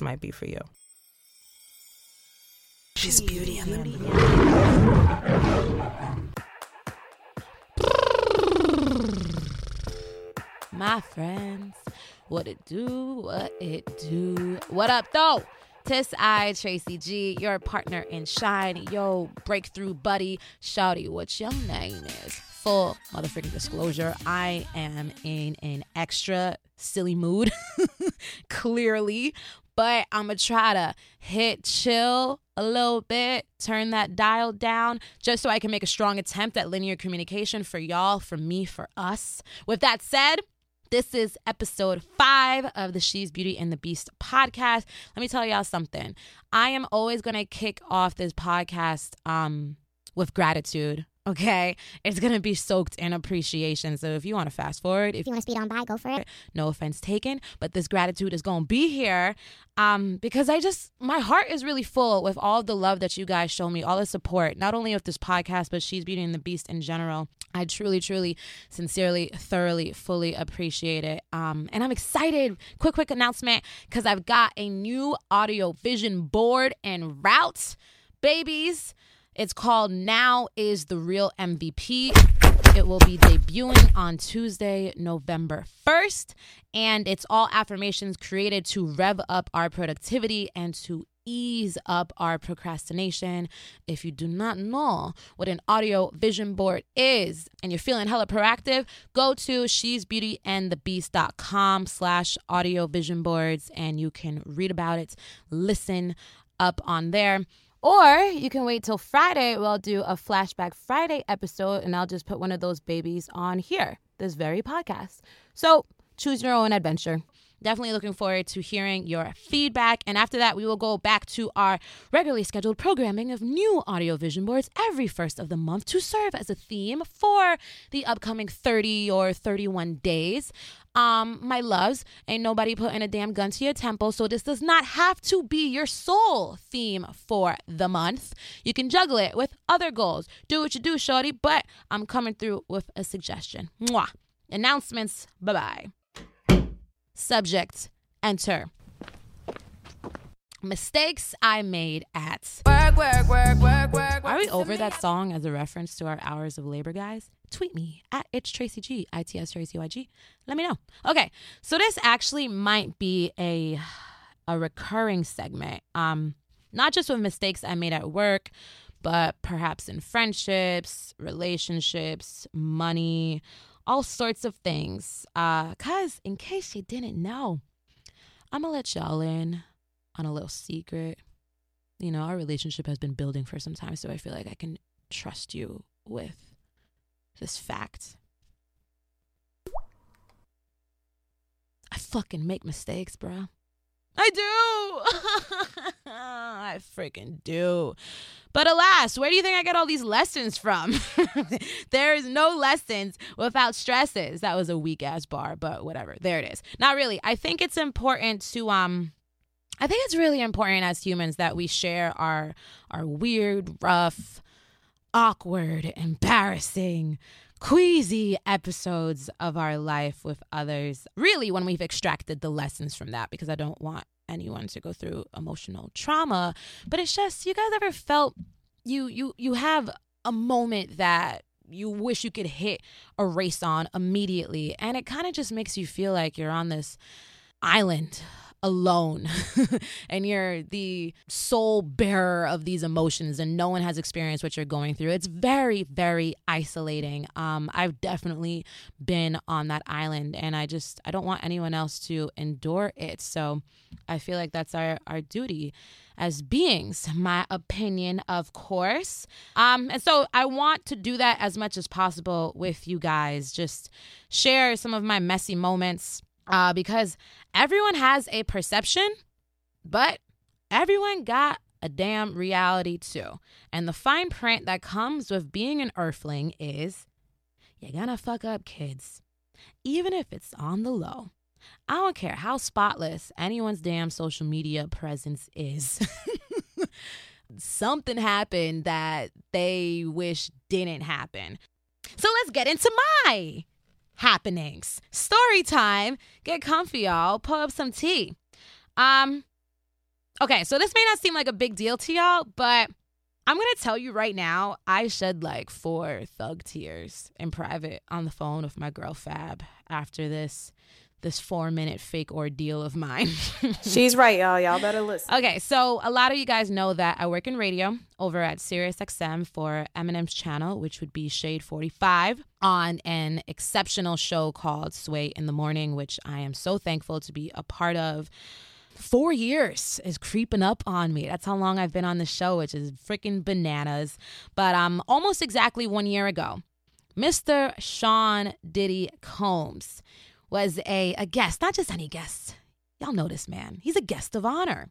might be for you. She's beauty and the My friends, what it do, what it do. What up, though? Tis I, Tracy G, your partner in shine, yo, breakthrough buddy. Shouty, what your name is? Full motherfucking disclosure, I am in an extra silly mood, clearly, but I'm gonna try to hit chill a little bit, turn that dial down, just so I can make a strong attempt at linear communication for y'all, for me, for us. With that said, this is episode five of the She's Beauty and the Beast podcast. Let me tell y'all something. I am always going to kick off this podcast um, with gratitude Okay, it's gonna be soaked in appreciation. So if you want to fast forward, if you want to speed on by, go for it. No offense taken, but this gratitude is gonna be here, um, because I just my heart is really full with all the love that you guys show me, all the support, not only of this podcast, but She's Beauty and the Beast in general. I truly, truly, sincerely, thoroughly, fully appreciate it. Um, and I'm excited. Quick, quick announcement because I've got a new audio vision board and route, babies. It's called Now is the Real MVP. It will be debuting on Tuesday, November 1st. And it's all affirmations created to rev up our productivity and to ease up our procrastination. If you do not know what an audio vision board is and you're feeling hella proactive, go to she's beauty and the beast.com slash audio vision boards and you can read about it, listen up on there. Or you can wait till Friday. We'll do a Flashback Friday episode, and I'll just put one of those babies on here, this very podcast. So choose your own adventure. Definitely looking forward to hearing your feedback. And after that, we will go back to our regularly scheduled programming of new audio vision boards every first of the month to serve as a theme for the upcoming 30 or 31 days. Um, my loves, ain't nobody putting a damn gun to your temple, so this does not have to be your sole theme for the month. You can juggle it with other goals. Do what you do, shorty, but I'm coming through with a suggestion. Mwah. Announcements. Bye bye. Subject enter. Mistakes I made at work, work, work, work, work. Are we over that song as a reference to our hours of labor, guys? Tweet me at it's Tracy G, I T S Tracy Y G. Let me know. Okay, so this actually might be a a recurring segment. Um, not just with mistakes I made at work, but perhaps in friendships, relationships, money, all sorts of things. Uh, cause in case you didn't know, I'm gonna let y'all in on a little secret. You know, our relationship has been building for some time, so I feel like I can trust you with this fact. I fucking make mistakes, bro. I do. I freaking do. But alas, where do you think I get all these lessons from? there is no lessons without stresses. That was a weak ass bar, but whatever. There it is. Not really. I think it's important to um I think it's really important as humans that we share our our weird, rough, awkward, embarrassing, queasy episodes of our life with others. Really, when we've extracted the lessons from that, because I don't want anyone to go through emotional trauma. But it's just, you guys ever felt you you you have a moment that you wish you could hit a race on immediately, and it kind of just makes you feel like you're on this island alone. And you're the sole bearer of these emotions and no one has experienced what you're going through. It's very very isolating. Um i've definitely been on that island and i just i don't want anyone else to endure it. So i feel like that's our our duty as beings my opinion of course. Um and so i want to do that as much as possible with you guys. Just share some of my messy moments uh, because everyone has a perception But everyone got a damn reality too. And the fine print that comes with being an earthling is you're gonna fuck up kids, even if it's on the low. I don't care how spotless anyone's damn social media presence is. Something happened that they wish didn't happen. So let's get into my happenings. Story time. Get comfy, y'all. Pull up some tea. Um, okay, so this may not seem like a big deal to y'all, but I'm gonna tell you right now, I shed like four thug tears in private on the phone with my girl Fab after this this four minute fake ordeal of mine. She's right, y'all. Y'all better listen. Okay, so a lot of you guys know that I work in radio over at SiriusXM for Eminem's channel, which would be Shade 45, on an exceptional show called Sway in the Morning, which I am so thankful to be a part of. Four years is creeping up on me. That's how long I've been on the show, which is freaking bananas. But um, almost exactly one year ago, Mr. Sean Diddy Combs was a, a guest, not just any guest. Y'all know this man. He's a guest of honor.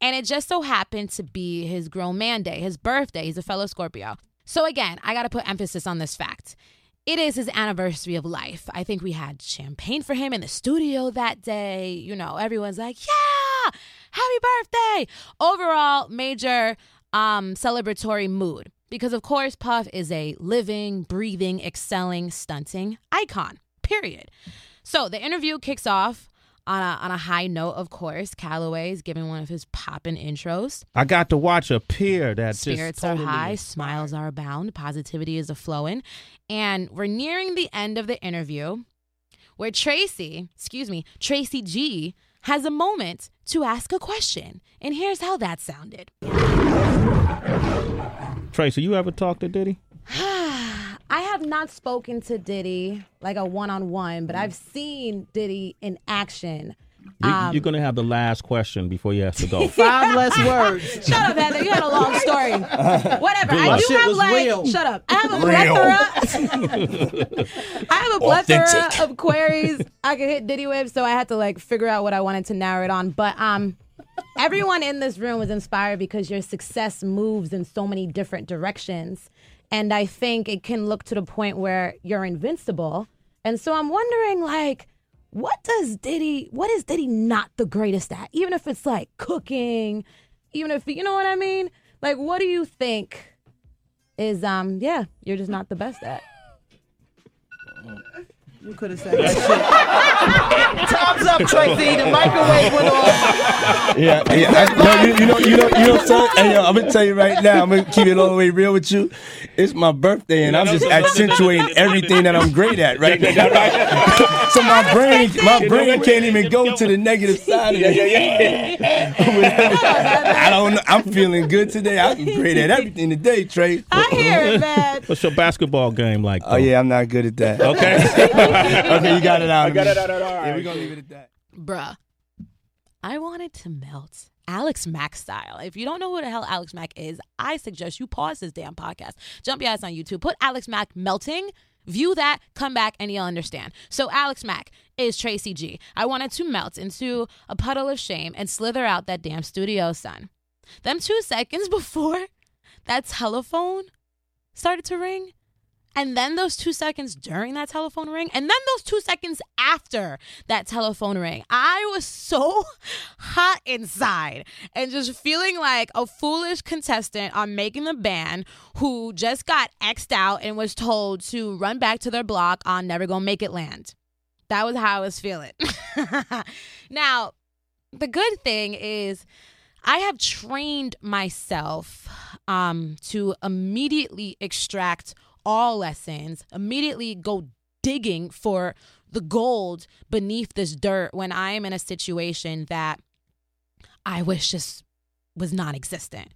And it just so happened to be his grown man day, his birthday. He's a fellow Scorpio. So, again, I got to put emphasis on this fact. It is his anniversary of life. I think we had champagne for him in the studio that day. You know, everyone's like, yeah, happy birthday. Overall, major um, celebratory mood. Because, of course, Puff is a living, breathing, excelling, stunting icon, period. So the interview kicks off on a, on a high note, of course. Calloway is giving one of his poppin' intros. I got to watch a peer that spirits totally are high, smiles are abound, positivity is a flowing, and we're nearing the end of the interview, where Tracy, excuse me, Tracy G has a moment to ask a question, and here's how that sounded. Tracy, you ever talk to Diddy? I have not spoken to Diddy like a one on one, but I've seen Diddy in action. You, um, you're going to have the last question before you have to go. Five less words. Shut up, Heather. You had a long story. Whatever. I do have like. Real. Shut up. I have a plethora. I have a plethora Authentic. of queries I could hit Diddy with, so I had to like figure out what I wanted to narrow it on. But um, everyone in this room was inspired because your success moves in so many different directions. And I think it can look to the point where you're invincible. And so I'm wondering, like, what does Diddy, what is Diddy not the greatest at? Even if it's like cooking, even if, you know what I mean? Like, what do you think is, um, yeah, you're just not the best at? You could have said that shit. Time's up, Tracy. The microwave went off. Yeah, yeah. I, no, you, you know, you know, you know, son. Hey, yo, I'm gonna tell you right now. I'm gonna keep it all the way real with you. It's my birthday, and I'm just accentuating everything that I'm great at right now. so my brain, my brain can't even go to the negative side of it. I don't know. I'm feeling good today. I'm great at everything today, Trey. I hear it, man. What's your basketball game like? Though? Oh yeah, I'm not good at that. Okay. okay, you got it out. I got it out. All right. Yeah, we're gonna leave it at that. Bruh, I wanted to melt. Alex Mack style. If you don't know who the hell Alex Mack is, I suggest you pause this damn podcast. Jump your ass on YouTube. Put Alex Mack melting. View that, come back, and you'll understand. So, Alex Mack is Tracy G. I wanted to melt into a puddle of shame and slither out that damn studio, son. Them two seconds before that telephone started to ring, and then those two seconds during that telephone ring, and then those two seconds after that telephone ring, I was so hot inside and just feeling like a foolish contestant on Making the Band who just got X'd out and was told to run back to their block on Never Gonna Make It Land. That was how I was feeling. now, the good thing is, I have trained myself um, to immediately extract all lessons, immediately go digging for the gold beneath this dirt when I am in a situation that I wish just was non-existent.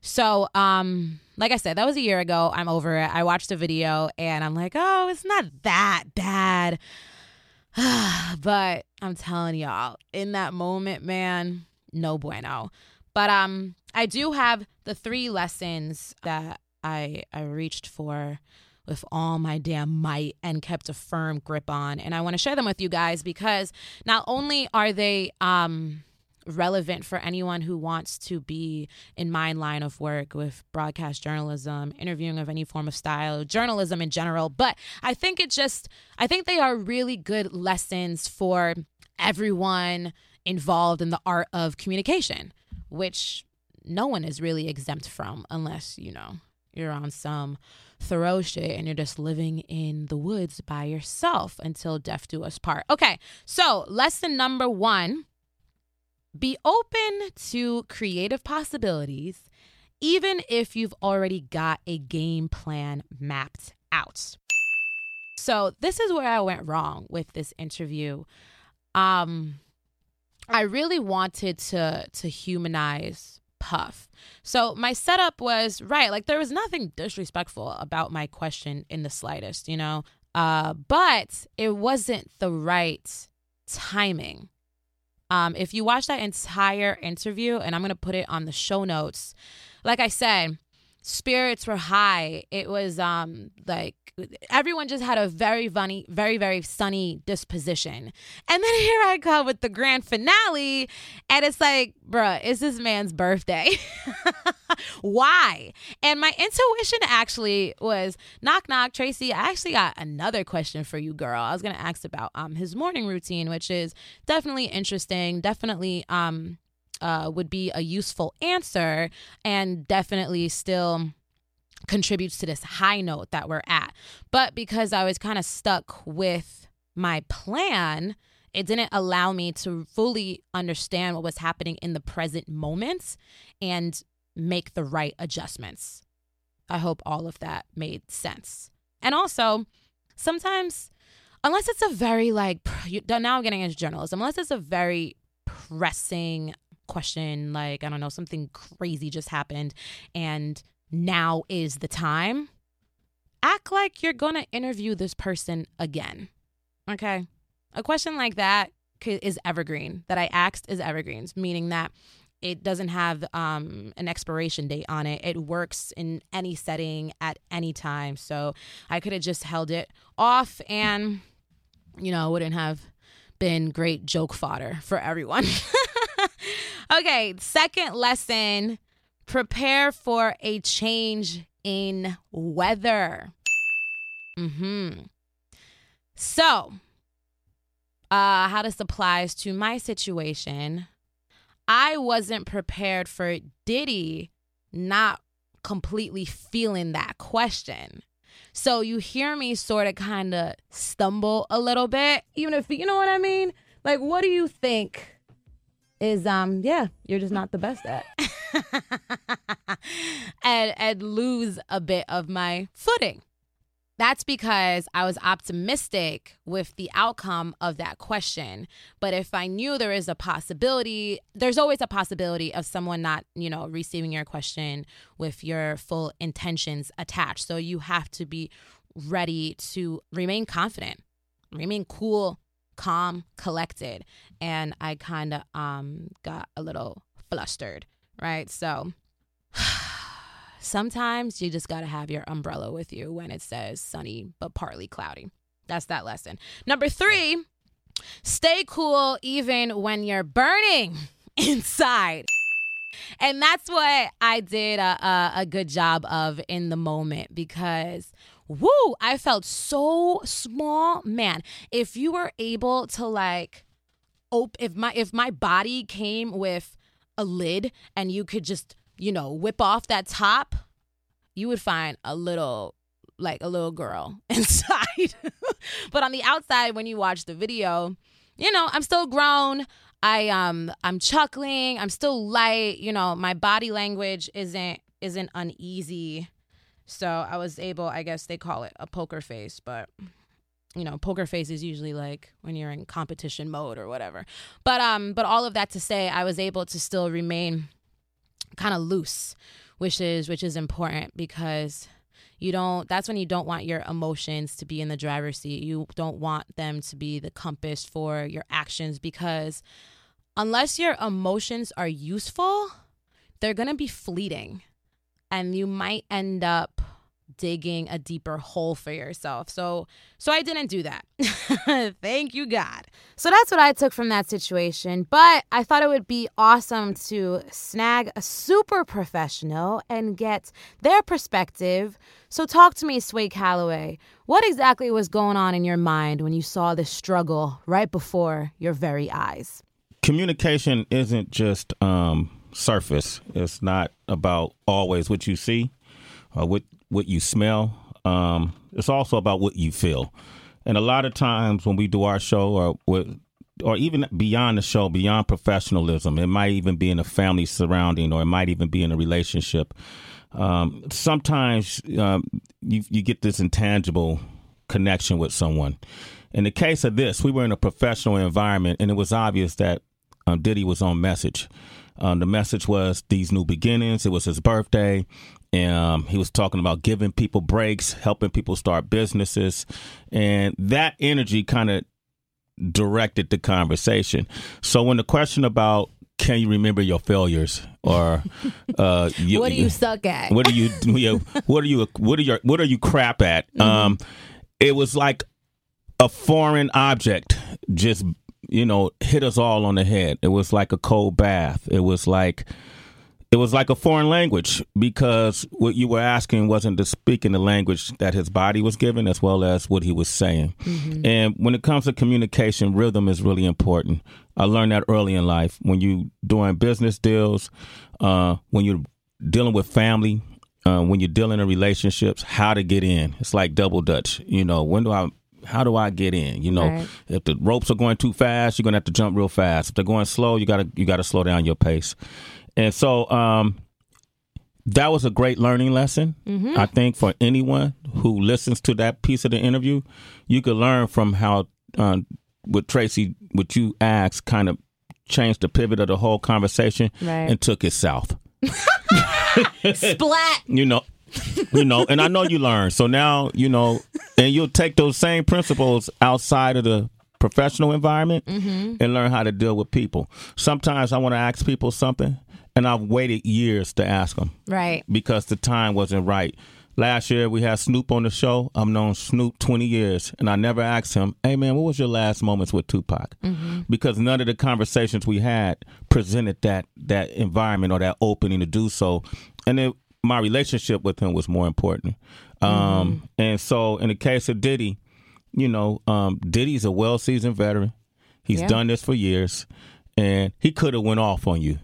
So, um, like I said, that was a year ago. I'm over it. I watched the video and I'm like, oh, it's not that bad. but I'm telling y'all, in that moment, man, no bueno. But um, I do have the three lessons that I I reached for with all my damn might and kept a firm grip on. And I want to share them with you guys because not only are they um relevant for anyone who wants to be in my line of work with broadcast journalism, interviewing of any form of style, journalism in general. But I think it just, I think they are really good lessons for everyone involved in the art of communication, which no one is really exempt from unless, you know, you're on some Thoreau shit and you're just living in the woods by yourself until death do us part. Okay, so lesson number one be open to creative possibilities, even if you've already got a game plan mapped out. So, this is where I went wrong with this interview. Um, I really wanted to to humanize Puff. So my setup was right, like there was nothing disrespectful about my question in the slightest, you know. Uh, but it wasn't the right timing. Um, if you watch that entire interview, and I'm gonna put it on the show notes, like I said, spirits were high. It was um like everyone just had a very funny, very very sunny disposition. And then here I come with the grand finale, and it's like, bruh, it's this man's birthday. Why? And my intuition actually was knock knock, Tracy. I actually got another question for you, girl. I was gonna ask about um his morning routine, which is definitely interesting, definitely um uh, would be a useful answer and definitely still contributes to this high note that we're at. But because I was kind of stuck with my plan, it didn't allow me to fully understand what was happening in the present moment and make the right adjustments. I hope all of that made sense. And also, sometimes, unless it's a very like, now I'm getting into journalism, unless it's a very pressing question like i don't know something crazy just happened and now is the time act like you're going to interview this person again okay a question like that is evergreen that i asked is evergreens meaning that it doesn't have um, an expiration date on it. It works in any setting at any time. So I could have just held it off and, you know, wouldn't have been great joke fodder for everyone. okay, second lesson prepare for a change in weather. Mhm. So, uh how this applies to my situation, I wasn't prepared for Diddy not completely feeling that question. So you hear me sort of kind of stumble a little bit, even if you know what I mean? Like what do you think is um yeah, you're just not the best at. and and lose a bit of my footing. That's because I was optimistic with the outcome of that question. But if I knew there is a possibility, there's always a possibility of someone not, you know, receiving your question with your full intentions attached. So you have to be ready to remain confident, remain cool, calm, collected. And I kind of um, got a little flustered, right? So sometimes you just got to have your umbrella with you when it says sunny but partly cloudy. That's that lesson. Number three, stay cool even when you're burning inside. And that's what I did a, a, a, good job of in the moment because, woo, I felt so small. Man, if you were able to like, op- if my if my body came with a lid and you could just you know whip off that top, you would find a little like a little girl inside. but on the outside, when you watch the video, you know I'm still grown. I um I'm chuckling, I'm still light, you know, my body language isn't isn't uneasy. So I was able, I guess they call it a poker face, but you know, poker face is usually like when you're in competition mode or whatever. But um but all of that to say I was able to still remain kind of loose, which is which is important because you don't that's when you don't want your emotions to be in the driver's seat. You don't want them to be the compass for your actions because unless your emotions are useful, they're going to be fleeting and you might end up digging a deeper hole for yourself. So so I didn't do that. Thank you God. So that's what I took from that situation, but I thought it would be awesome to snag a super professional and get their perspective. So talk to me Sway Calloway. What exactly was going on in your mind when you saw this struggle right before your very eyes? Communication isn't just um, surface. It's not about always what you see or what what you smell. Um, it's also about what you feel. And a lot of times when we do our show or or even beyond the show, beyond professionalism, it might even be in a family surrounding, or it might even be in a relationship. Um, sometimes um, you you get this intangible connection with someone. In the case of this, we were in a professional environment, and it was obvious that um, Diddy was on message. Um, the message was these new beginnings. It was his birthday. And um, he was talking about giving people breaks, helping people start businesses. And that energy kind of directed the conversation. So when the question about can you remember your failures or uh, you, what do you suck at? What are you? you what are you? What are your? What are you crap at? Mm-hmm. Um, it was like a foreign object just you know hit us all on the head. It was like a cold bath. It was like it was like a foreign language because what you were asking wasn't to speak in the language that his body was given as well as what he was saying. Mm-hmm. And when it comes to communication, rhythm is really important. I learned that early in life. When you're doing business deals, uh, when you're dealing with family, uh, when you're dealing in relationships, how to get in. It's like double dutch. You know, when do I how do I get in? You know, right. if the ropes are going too fast, you're gonna have to jump real fast. If they're going slow, you gotta you gotta slow down your pace. And so um, that was a great learning lesson. Mm-hmm. I think for anyone who listens to that piece of the interview, you could learn from how uh, what Tracy, what you asked, kind of changed the pivot of the whole conversation right. and took it south. Splat. You know, you know, and I know you learned. So now, you know, and you'll take those same principles outside of the professional environment mm-hmm. and learn how to deal with people. Sometimes I want to ask people something and I've waited years to ask them. Right. Because the time wasn't right. Last year we had Snoop on the show. I've known Snoop 20 years, and I never asked him, "Hey man, what was your last moments with Tupac?" Mm-hmm. Because none of the conversations we had presented that that environment or that opening to do so, and it, my relationship with him was more important. Um, mm-hmm. Um, and so, in the case of Diddy, you know, um, Diddy's a well seasoned veteran. He's yeah. done this for years and he could have went off on you.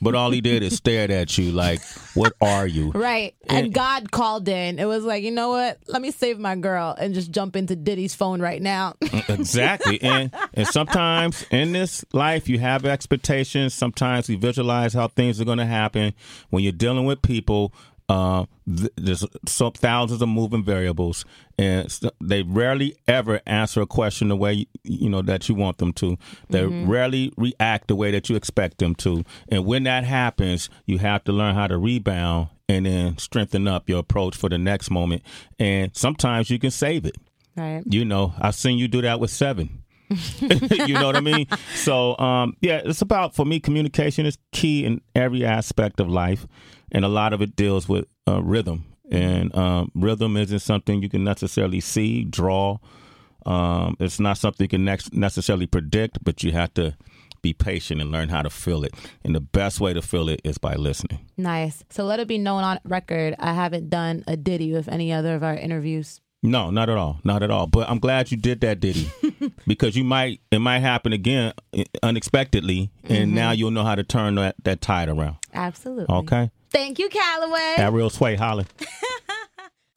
But all he did is stared at you like what are you? Right. And, and, god called in. It was like you know what? Let me save my girl and just jump into diddy's phone right now. Mm, exactly. And and sometimes in this life you have expectations. Sometimes we visualize how things are going to happen. When you're dealing with people uh, there's some thousands of moving variables, and they rarely ever answer a question the way you know that you want them to. They mm-hmm. rarely react the way that you expect them to. And when that happens, you have to learn how to rebound and then strengthen up your approach for the next moment. And sometimes you can save it. Right. You know, I've seen you do that with seven. you know what I mean? So, um, yeah, it's about for me. Communication is key in every aspect of life, and a lot of it deals with uh, rhythm. And um, rhythm isn't something you can necessarily see, draw. Um, it's not something you can ne- necessarily predict, but you have to be patient and learn how to feel it. And the best way to feel it is by listening. Nice. So let it be known on record. I haven't done a Diddy with any other of our interviews. No, not at all, not at all. But I'm glad you did that, Diddy, because you might it might happen again uh, unexpectedly, and mm-hmm. now you'll know how to turn that that tide around. Absolutely. Okay. Thank you, Calloway. That real sway, Holly.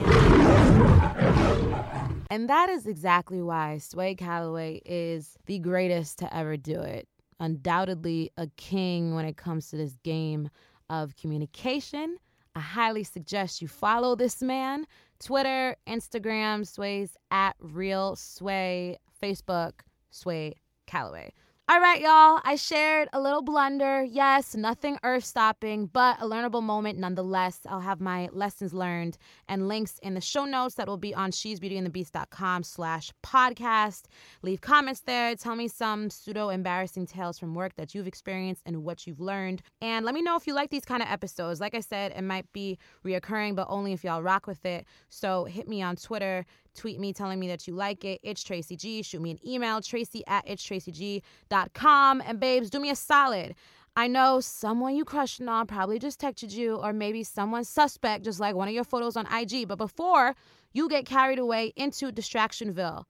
and that is exactly why Sway Calloway is the greatest to ever do it. Undoubtedly a king when it comes to this game of communication. I highly suggest you follow this man Twitter, Instagram, Sways at Real Sway, Facebook, Sway Calloway. All right, y'all. I shared a little blunder. Yes, nothing earth stopping, but a learnable moment nonetheless. I'll have my lessons learned and links in the show notes that will be on she'sbeautyandthebeast.com slash podcast. Leave comments there. Tell me some pseudo embarrassing tales from work that you've experienced and what you've learned. And let me know if you like these kind of episodes. Like I said, it might be reoccurring, but only if y'all rock with it. So hit me on Twitter, tweet me telling me that you like it. It's Tracy G. Shoot me an email, tracy at it'stracyg.com. And babes, do me a solid. I know someone you crushed on probably just texted you, or maybe someone suspect, just like one of your photos on IG. But before you get carried away into Distractionville,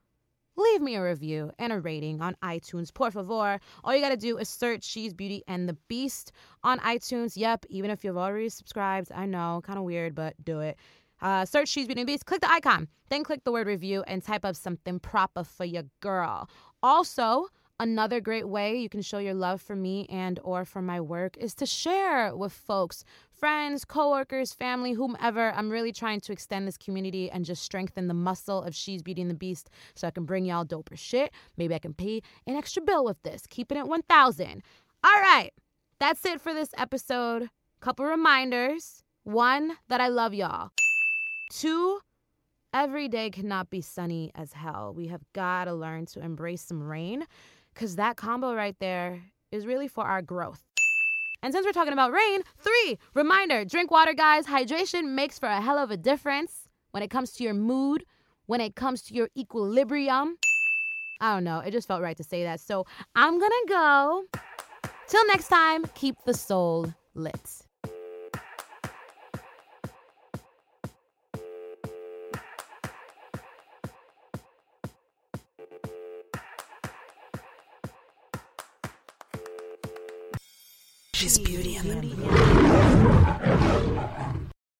leave me a review and a rating on iTunes, por favor. All you gotta do is search She's Beauty and the Beast on iTunes. Yep, even if you've already subscribed, I know, kind of weird, but do it. Uh, search She's Beauty and the Beast, click the icon, then click the word review and type up something proper for your girl. Also, another great way you can show your love for me and or for my work is to share with folks friends coworkers family whomever. I'm really trying to extend this community and just strengthen the muscle of she's beauty and the beast so i can bring y'all doper shit. Maybe i can pay an extra bill with this. Keeping it 1000 all right that's it for this episode. Couple reminders. One that i love y'all two every day cannot be sunny as hell we have got to learn to embrace some rain because that combo right there is really for our growth. And since we're talking about rain, three, reminder drink water, guys. Hydration makes for a hell of a difference when it comes to your mood, when it comes to your equilibrium. I don't know, it just felt right to say that. So I'm gonna go. Till next time, keep the soul lit. Beauty and the